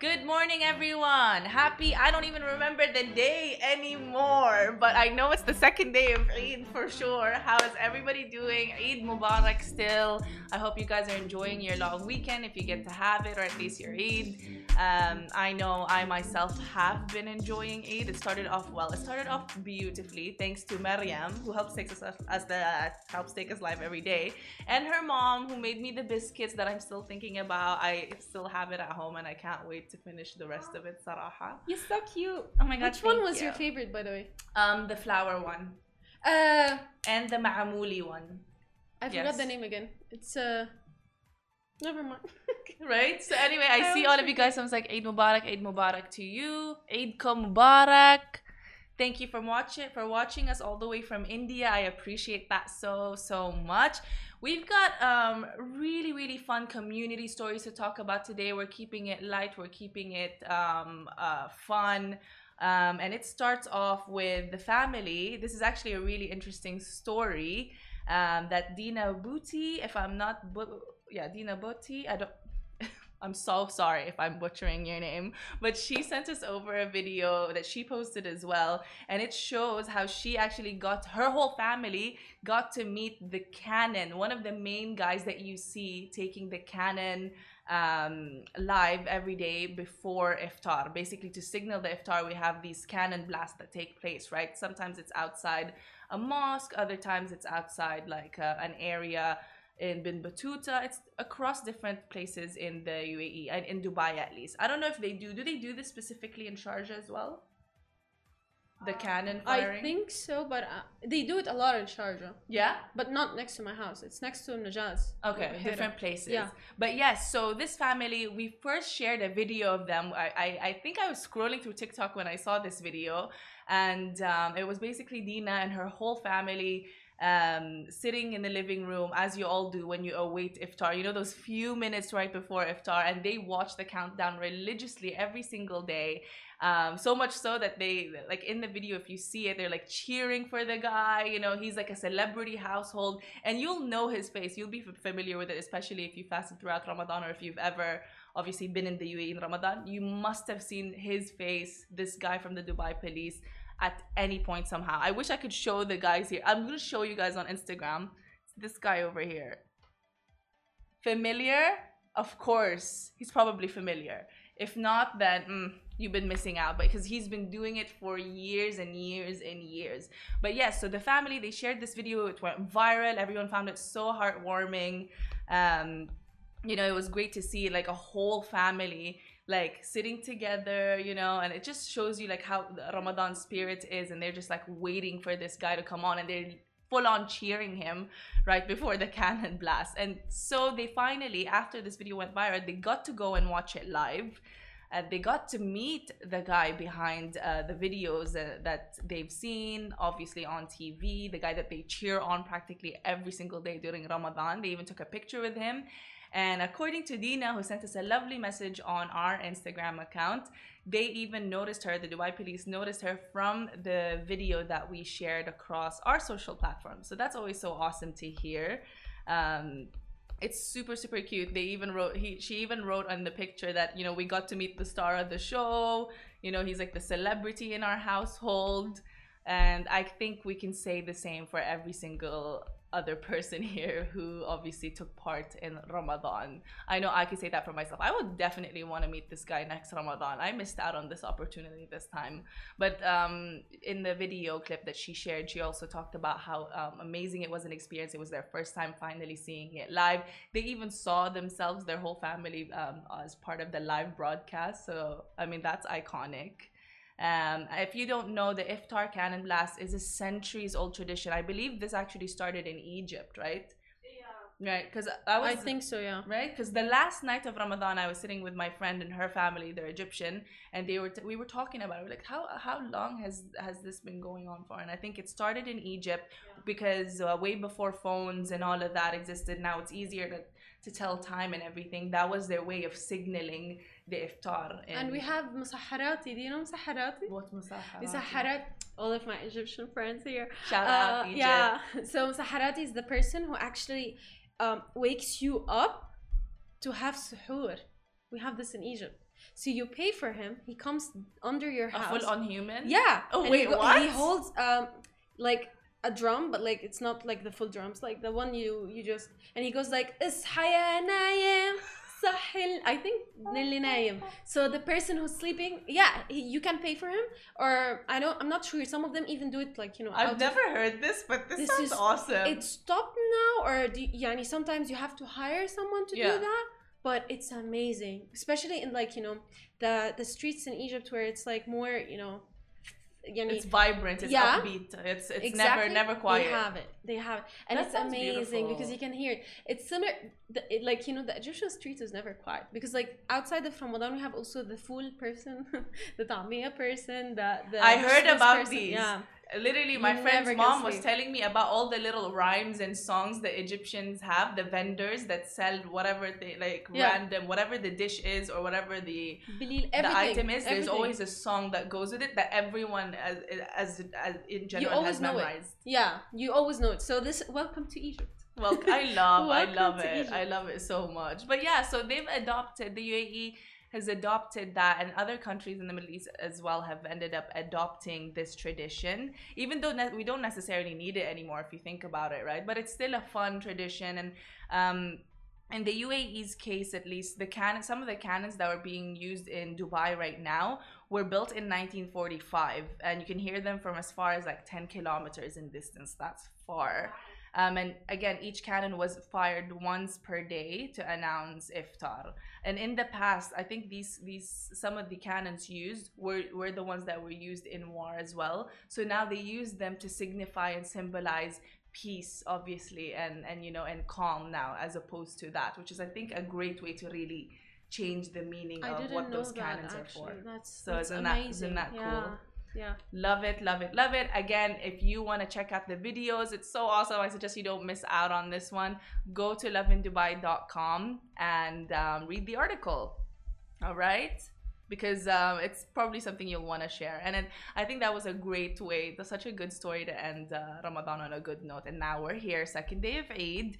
Good morning, everyone. Happy, I don't even remember the day anymore, but I know it's the second day of Eid for sure. How is everybody doing? Eid Mubarak still. I hope you guys are enjoying your long weekend if you get to have it, or at least your Eid. Um, I know I myself have been enjoying Eid. It started off well. It started off beautifully thanks to Maryam, who helps take us as the helps take us live every day, and her mom, who made me the biscuits that I'm still thinking about. I still have it at home, and I can't wait to finish the rest of it, Saraha. You're so cute. Oh my god. Which one was you. your favorite, by the way? Um, the flower one. Uh, And the ma'amuli one. I forgot Yes. the name again. It's uh, never mind. Right? So anyway, I, I see all of you guys. I was like, Eid Mubarak, Eid Mubarak to you. Eid Mubarak. Thank you for watching for watching us all the way from India. I appreciate that so so much. We've got um, really really fun community stories to talk about today. We're keeping it light. We're keeping it um, uh, fun. Um, and it starts off with the family. This is actually a really interesting story um, that Dina Booty, if I'm not, yeah, Dina Booty, I don't, I'm so sorry if I'm butchering your name, but she sent us over a video that she posted as well, and it shows how she actually got her whole family got to meet the cannon, one of the main guys that you see taking the cannon um, live every day before iftar. Basically, to signal the iftar, we have these cannon blasts that take place, right? Sometimes it's outside a mosque, other times it's outside like uh, an area in Ibn Battuta. It's across different places in the UAE and in Dubai at least. I don't know if they do. Do they do this specifically in Sharjah as well? The cannon firing. I think so, but uh, they do it a lot in Sharjah, Yeah. but not next to my house. It's next to Najaz. Okay, different places. Yeah. But yes, so this family, we first shared a video of them. I, I, I think I was scrolling through TikTok when I saw this video, and um, it was basically Dina and her whole family um, sitting in the living room, as you all do when you await iftar. You know, those few minutes right before iftar, and they watch the countdown religiously every single day. Um, so much so that they like in the video, if you see it, they're like cheering for the guy. You know, he's like a celebrity household, and you'll know his face. You'll be familiar with it, especially if you fasted throughout Ramadan or if you've ever obviously been in the UAE in Ramadan. You must have seen his face. This guy from the Dubai police at any point somehow. I wish I could show the guys here. I'm gonna show you guys on Instagram. This guy over here. Familiar? Of course, he's probably familiar. If not, then mm, you've been missing out because he's been doing it for years and years and years. But yes, so the family they shared this video. It went viral. Everyone found it so heartwarming. Um, you know, it was great to see like a whole family like sitting together, you know, and it just shows you like how Ramadan spirit is, and they're just like waiting for this guy to come on, and they're full on cheering him right before the cannon blast. And so they finally, after this video went viral, they got to go and watch it live. Uh, they got to meet the guy behind uh, the videos uh, that they've seen, obviously on TV, the guy that they cheer on practically every single day during Ramadan. They even took a picture with him. And according to Dina, who sent us a lovely message on our Instagram account, they even noticed her, the Dubai police noticed her from the video that we shared across our social platforms. So that's always so awesome to hear. Um, it's super super cute. They even wrote he she even wrote on the picture that you know we got to meet the star of the show. You know he's like the celebrity in our household, and I think we can say the same for every single other person here who obviously took part in Ramadan. I know I can say that for myself. I would definitely want to meet this guy next Ramadan. I missed out on this opportunity this time. But um, in the video clip that she shared, she also talked about how um, amazing it was an experience. It was their first time finally seeing it live. They even saw themselves, their whole family, um, as part of the live broadcast. So, I mean, that's iconic. Um, if you don't know, the iftar cannon blast is a centuries old tradition. I believe this actually started in Egypt, right? Yeah. Right, because I was I think so, yeah. right because the last night of Ramadan, I was sitting with my friend and her family. They're Egyptian, and they were t- we were talking about it. We're like, how how long has has this been going on for? And I think it started in Egypt because uh, way before phones and all of that existed. Now it's easier to to tell time and everything. That was their way of signaling the iftar. in- And we have Musaharati. Do you know Musaharati? what musaharati? Musaharat, all of my Egyptian friends here. Shout out Uh, Egypt. yeah. So Musaharati is the person who actually um, wakes you up to have suhoor. We have this in Egypt. So you pay for him. He comes under your house. A full on human. Yeah. Oh wait, he, what? He holds um like a drum, but like it's not like the full drums, like the one you you just and he goes like is I think Nelly Naim. So the person who's sleeping, yeah, he, you can pay for him, or I don't, I'm not sure. Some of them even do it like you know. I've never of, heard this, but this, this sounds is, awesome. It's stopped now, or do, yani sometimes you have to hire someone to yeah. do that. But it's amazing, especially in like you know the the streets in Egypt where it's like more you know it's vibrant. It's Yeah. upbeat. It's it's exactly. never never quiet. They have it. They have it, and That it's amazing because you can hear it. It's similar, the, it, like you know, the Egyptian street is never quiet because like outside of Ramadan we have also the fool person, the tamia person, the the. I heard about person. these. Yeah, Literally, You my friend's mom was telling me about all the little rhymes and songs the Egyptians have, the vendors that sell whatever they like Yeah. random, whatever the dish is or whatever the believe the item is. There's always a song that goes with it that everyone as as, as in general always has know it. memorized. Yeah, you always know it. So this, welcome to Egypt. Well, I love, I love it. Egypt. I love it so much. But yeah, so they've adopted the UAE has adopted that, and other countries in the Middle East as well have ended up adopting this tradition. Even though we don't necessarily need it anymore, if you think about it, right? But it's still a fun tradition, and um, in the UAE's case, at least, the cannon, some of the cannons that were being used in Dubai right now were built in 1945, and you can hear them from as far as like 10 kilometers in distance. That's far. Um, and again, each cannon was fired once per day to announce iftar. And in the past, I think these these some of the cannons used were were the ones that were used in war as well. So now they use them to signify and symbolize peace, obviously, and and you know and calm now, as opposed to that, which is I think a great way to really change the meaning I of what those cannons actually. are for. That's So that's isn't that- amazing. isn't that yeah. cool? Yeah. Love it, love it, love it. Again, if you want to check out the videos, it's so awesome. I suggest you don't miss out on this one. Go to lovindubai.com and um, read the article. All right? Because um, it's probably something you'll want to share. And then I think that was a great way, that's such a good story to end uh, Ramadan on a good note. And now we're here, second day of Eid.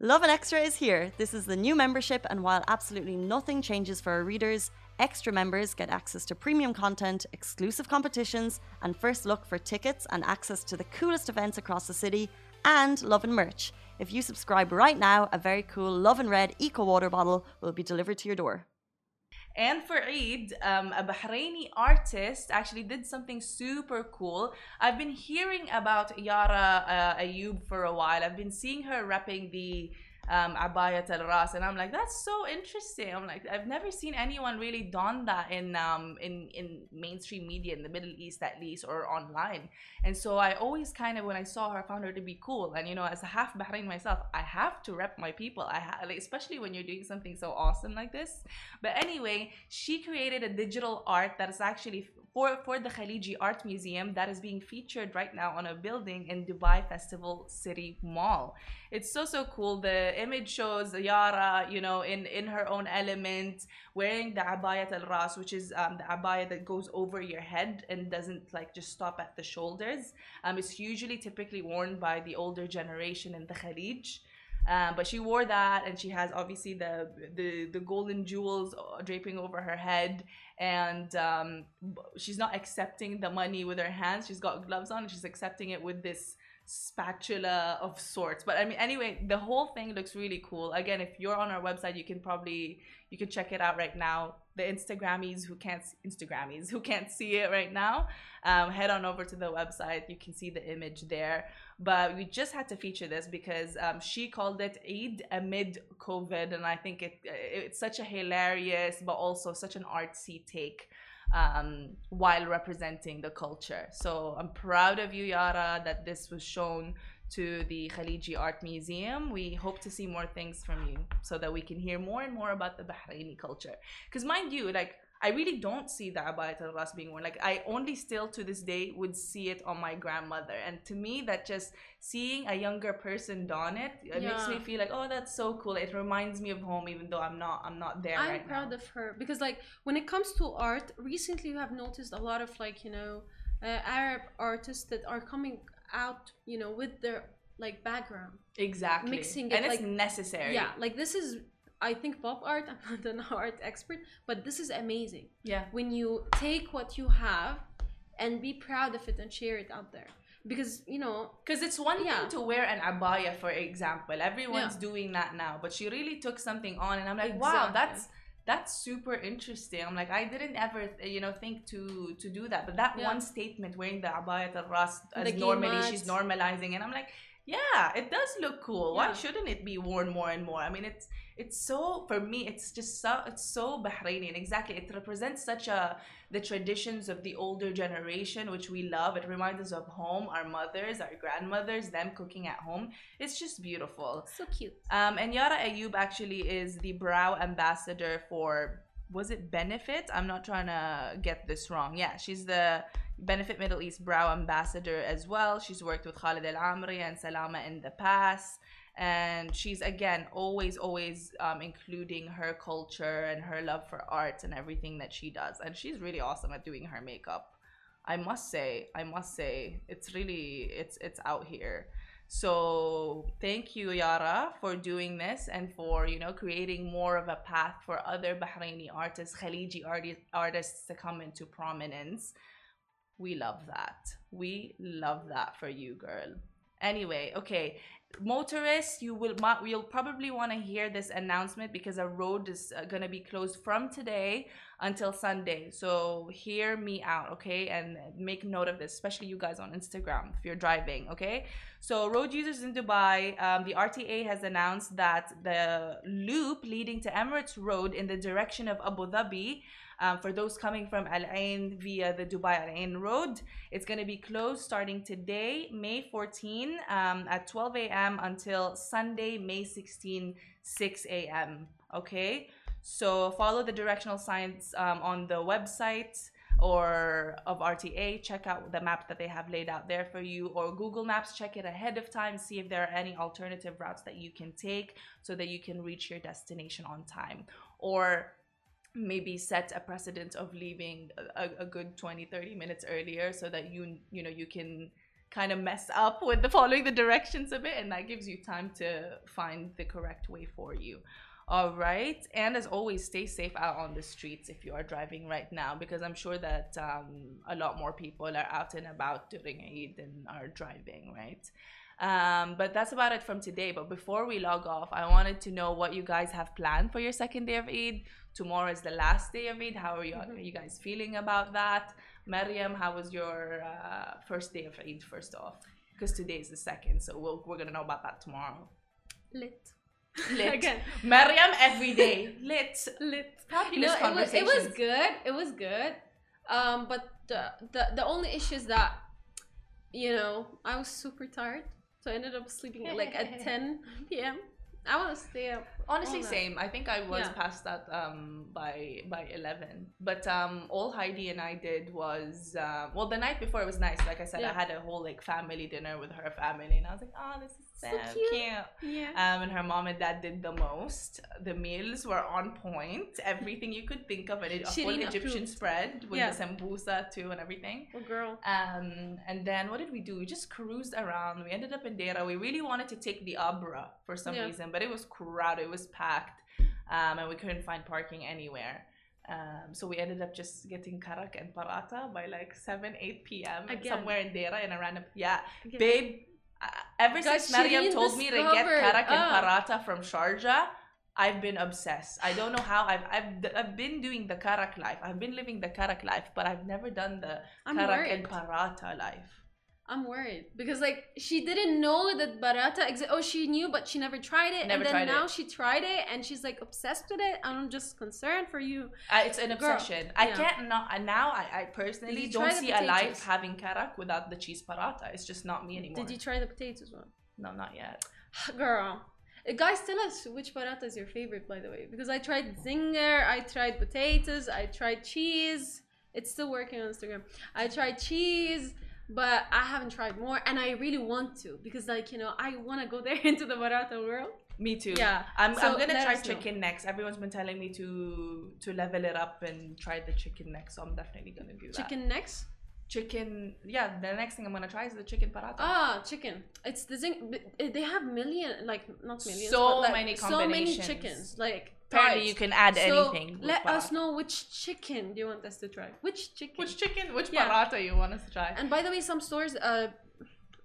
Lovin Extra is here. This is the new membership, and while absolutely nothing changes for our readers, extra members get access to premium content, exclusive competitions, and first look for tickets and access to the coolest events across the city, and Lovin merch. If you subscribe right now, a very cool Lovin Red Eco Water bottle will be delivered to your door. And for Eid, um, a Bahraini artist actually did something super cool. I've been hearing about Yara uh, Ayub for a while. I've been seeing her repping the um, al Ras, and I'm like, that's so interesting. I'm like, I've never seen anyone really don that in um in in mainstream media in the Middle East at least or online. And so I always kind of when I saw her, I found her to be cool. And you know, as a half Bahrain myself, I have to rep my people. I ha- like, especially when you're doing something so awesome like this. But anyway, she created a digital art that is actually for, for the Khaliji Art Museum that is being featured right now on a building in Dubai Festival City Mall. It's so so cool. The image shows Yara, you know, in in her own element, wearing the abayat al ras, which is um, the abaya that goes over your head and doesn't like just stop at the shoulders. Um, it's usually typically worn by the older generation in the Khalij. Um, but she wore that, and she has obviously the the the golden jewels uh, draping over her head, and um, she's not accepting the money with her hands. She's got gloves on, and she's accepting it with this spatula of sorts. But I mean, anyway, the whole thing looks really cool. Again, if you're on our website, you can probably you can check it out right now. The Instagrammies who can't Instagrammies who can't see it right now, um, head on over to the website. You can see the image there. But we just had to feature this because um, she called it Eid amid COVID, and I think it it's such a hilarious but also such an artsy take um, while representing the culture. So I'm proud of you, Yara, that this was shown to the Khaliji Art Museum. We hope to see more things from you so that we can hear more and more about the Bahraini culture. Because mind you, like I really don't see the abayat al ras being worn. Like I only still to this day would see it on my grandmother, and to me that just seeing a younger person don it, it makes me feel like oh that's so cool. It reminds me of home, even though I'm not I'm not there I'm right proud now. of her because like when it comes to art, recently you have noticed a lot of like you know uh, Arab artists that are coming out you know with their like background. exactly, mixing it and it, it's like- necessary. Yeah, like this is I think pop art. I'm not an art expert, but this is amazing. yeah. when you take what you have and be proud of it and share it out there because you know Because it's one Yeah. thing to wear an abaya, for example. Everyone's doing that now, but she really took something on, and I'm like, wow, that's that's super interesting. I'm like, I didn't ever, you know, think to to do that, but that Yeah. one statement wearing the abaya al ras as normally she's normalizing, and I'm like, yeah, it does look cool. Why shouldn't it be worn more and more? I mean, it's it's so for me, it's just so it's so Bahraini, and exactly, it represents such a the traditions of the older generation, which we love. It reminds us of home, our mothers, our grandmothers, them cooking at home. It's just beautiful. so cute Um, and Yara Ayub actually is the brow ambassador for was it Benefit? I'm not trying to get this wrong. Yeah, she's the Benefit Middle East brow ambassador as well. She's worked with Khalid Al Ameri and Salama in the past. And she's again always, always um, including her culture and her love for art and everything that she does. And she's really awesome at doing her makeup. I must say, I must say, it's really, it's it's out here. So thank you, Yara, for doing this and for you know creating more of a path for other Bahraini artists, Khaliji artists to come into prominence. We love that. We love that for you, girl. Anyway, okay, motorists, you will you'll probably want to hear this announcement because a road is uh, gonna be closed from today until Sunday. So hear me out, okay, and make note of this, especially you guys on Instagram if you're driving, okay. So road users in Dubai, um, the RTA has announced that the loop leading to Emirates Road in the direction of Abu Dhabi. Um, for those coming from Al Ain via the Dubai Al Ain Road, it's going to be closed starting today, May 14, um, at 12 a.m. until Sunday, May 16, 6 a.m. Okay, so follow the directional signs um, on the website or of RTA. Check out the map that they have laid out there for you, or Google Maps. Check it ahead of time. See if there are any alternative routes that you can take so that you can reach your destination on time, or maybe set a precedent of leaving a, a good 20 30 minutes earlier so that you you know you can kind of mess up with the following the directions a bit and that gives you time to find the correct way for you. All right. And as always stay safe out on the streets if you are driving right now because i'm sure that um, a lot more people are out and about during eid and are driving right um, but that's about it from today but before we log off i wanted to know what you guys have planned for your second day of eid tomorrow is the last day of Eid. How are you, are you guys feeling about that? Mariam, how was your uh, first day of Eid, first off? Because today is the second, so we'll, we're going to know about that tomorrow. lit Lit. Again. Mariam, every day. Lit. lit Fabulous no it was, it was good it was good um but the, the the only issue is that you know i was super tired so i ended up sleeping at like at 10 p.m i want to stay up Honestly, same. I think I was Yeah. past that um, by by eleven. But um, all Heidi and I did was uh, well, the night before it was nice. Like I said, I had a whole like family dinner with her family, and I was like, oh, this is so, So cute. cute. yeah Um, and her mom and dad did the most. The meals were on point. Everything you could think of, and a full Egyptian approved. spread with Yeah. the sambusa too and everything. oh girl Um, and then what did we do? We just cruised around. We ended up in Deira. We really wanted to take the Abra for some Yeah. reason, but it was crowded. It was packed, um, and we couldn't find parking anywhere. Um, so we ended up just getting karak and parata by like 7, 8 p.m. Again. somewhere in Deira in a random. Yeah, Okay. babe. Uh, ever since Mariam told me to get karak and ah. parata from Sharjah, I've been obsessed. I don't know how. I've, I've I've been doing the karak life. I've been living the karak life, but I've never done the i'm karak worried and parata life. I'm worried because like she didn't know that barata exists oh she knew but she never tried it Never and then now it. she tried it and she's like obsessed with it i'm just concerned for you Uh, it's an Girl, obsession. I yeah. can't not. And now I, I personally Did don't see a life having karak without the cheese parata. It's just not me anymore. did you try the potatoes one No, not yet. girl Uh, guys, tell us which paratha is your favorite, by the way, because I tried zinger, I tried potatoes, I tried cheese. It's still working on Instagram. I tried cheese, but I haven't tried more, and I really want to because, like, you know, I want to go there into the paratha world. Me too. Yeah. I'm, So I'm gonna try know. chicken next. Everyone's been telling me to to level it up and try the chicken next, so I'm definitely gonna do that. Chicken next. chicken. Yeah, the next thing I'm gonna try is the chicken paratha. Ah, chicken. It's the uh, They have million, like not millions, So like, many so many chickens. Like Apparently, types. you can add So, anything. with Let us know which chicken do you want us to try. Which chicken? Which chicken? Which Yeah. paratha you want us to try? And by the way, some stores, uh,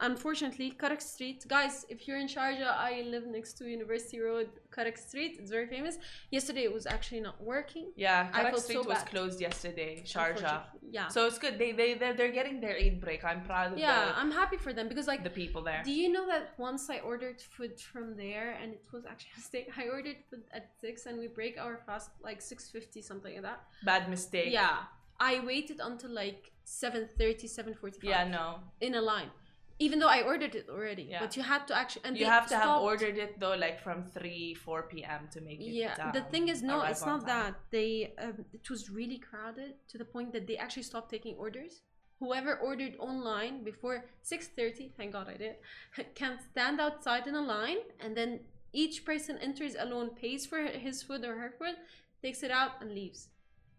unfortunately, Karak Street. Guys, if you're in Sharjah, I live next to University Road, Karak Street. It's very famous. Yesterday, it was actually not working. yeah, Karak Street so was bad. closed yesterday. Sharjah. Yeah. So it's good. They they they're, they're getting their Eid break. I'm proud of yeah, the, I'm happy for them because like the people there. Do you know that once I ordered food from there and it was actually a mistake? I ordered food at six and we break our fast like six fifty something like that. Bad mistake. Yeah, I waited until like 7.30, 7.45 Yeah. No. in a line, even though I ordered it already. Yeah. But you had to actually and You have to have ordered it though, like from three, four p.m. to make it. Yeah, the um, thing is, no, it's not time. that they. Um, it was really crowded to the point that they actually stopped taking orders. Whoever ordered online before six thirty, thank God I did, can stand outside in a line, and then each person enters alone, pays for his food or her food, takes it out, and leaves.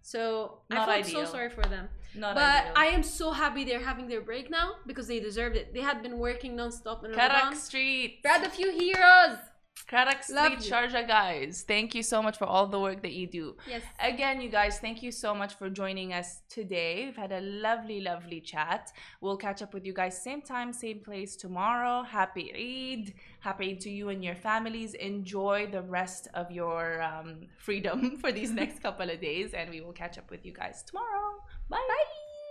So Not I ideal. so sorry for them. Not but ideal. I am so happy they're having their break now because they deserved it. They had been working nonstop in Karak Ramadan. Street. Brad, a few heroes. Love Street. Sharjah guys. Thank you so much for all the work that you do. Yes. Again, you guys, thank you so much for joining us today. We've had a lovely, lovely chat. We'll catch up with you guys same time, same place tomorrow. Happy Eid. Happy Eid to you and your families. Enjoy the rest of your um, freedom for these next couple of days, and we will catch up with you guys tomorrow. Bye. Bye.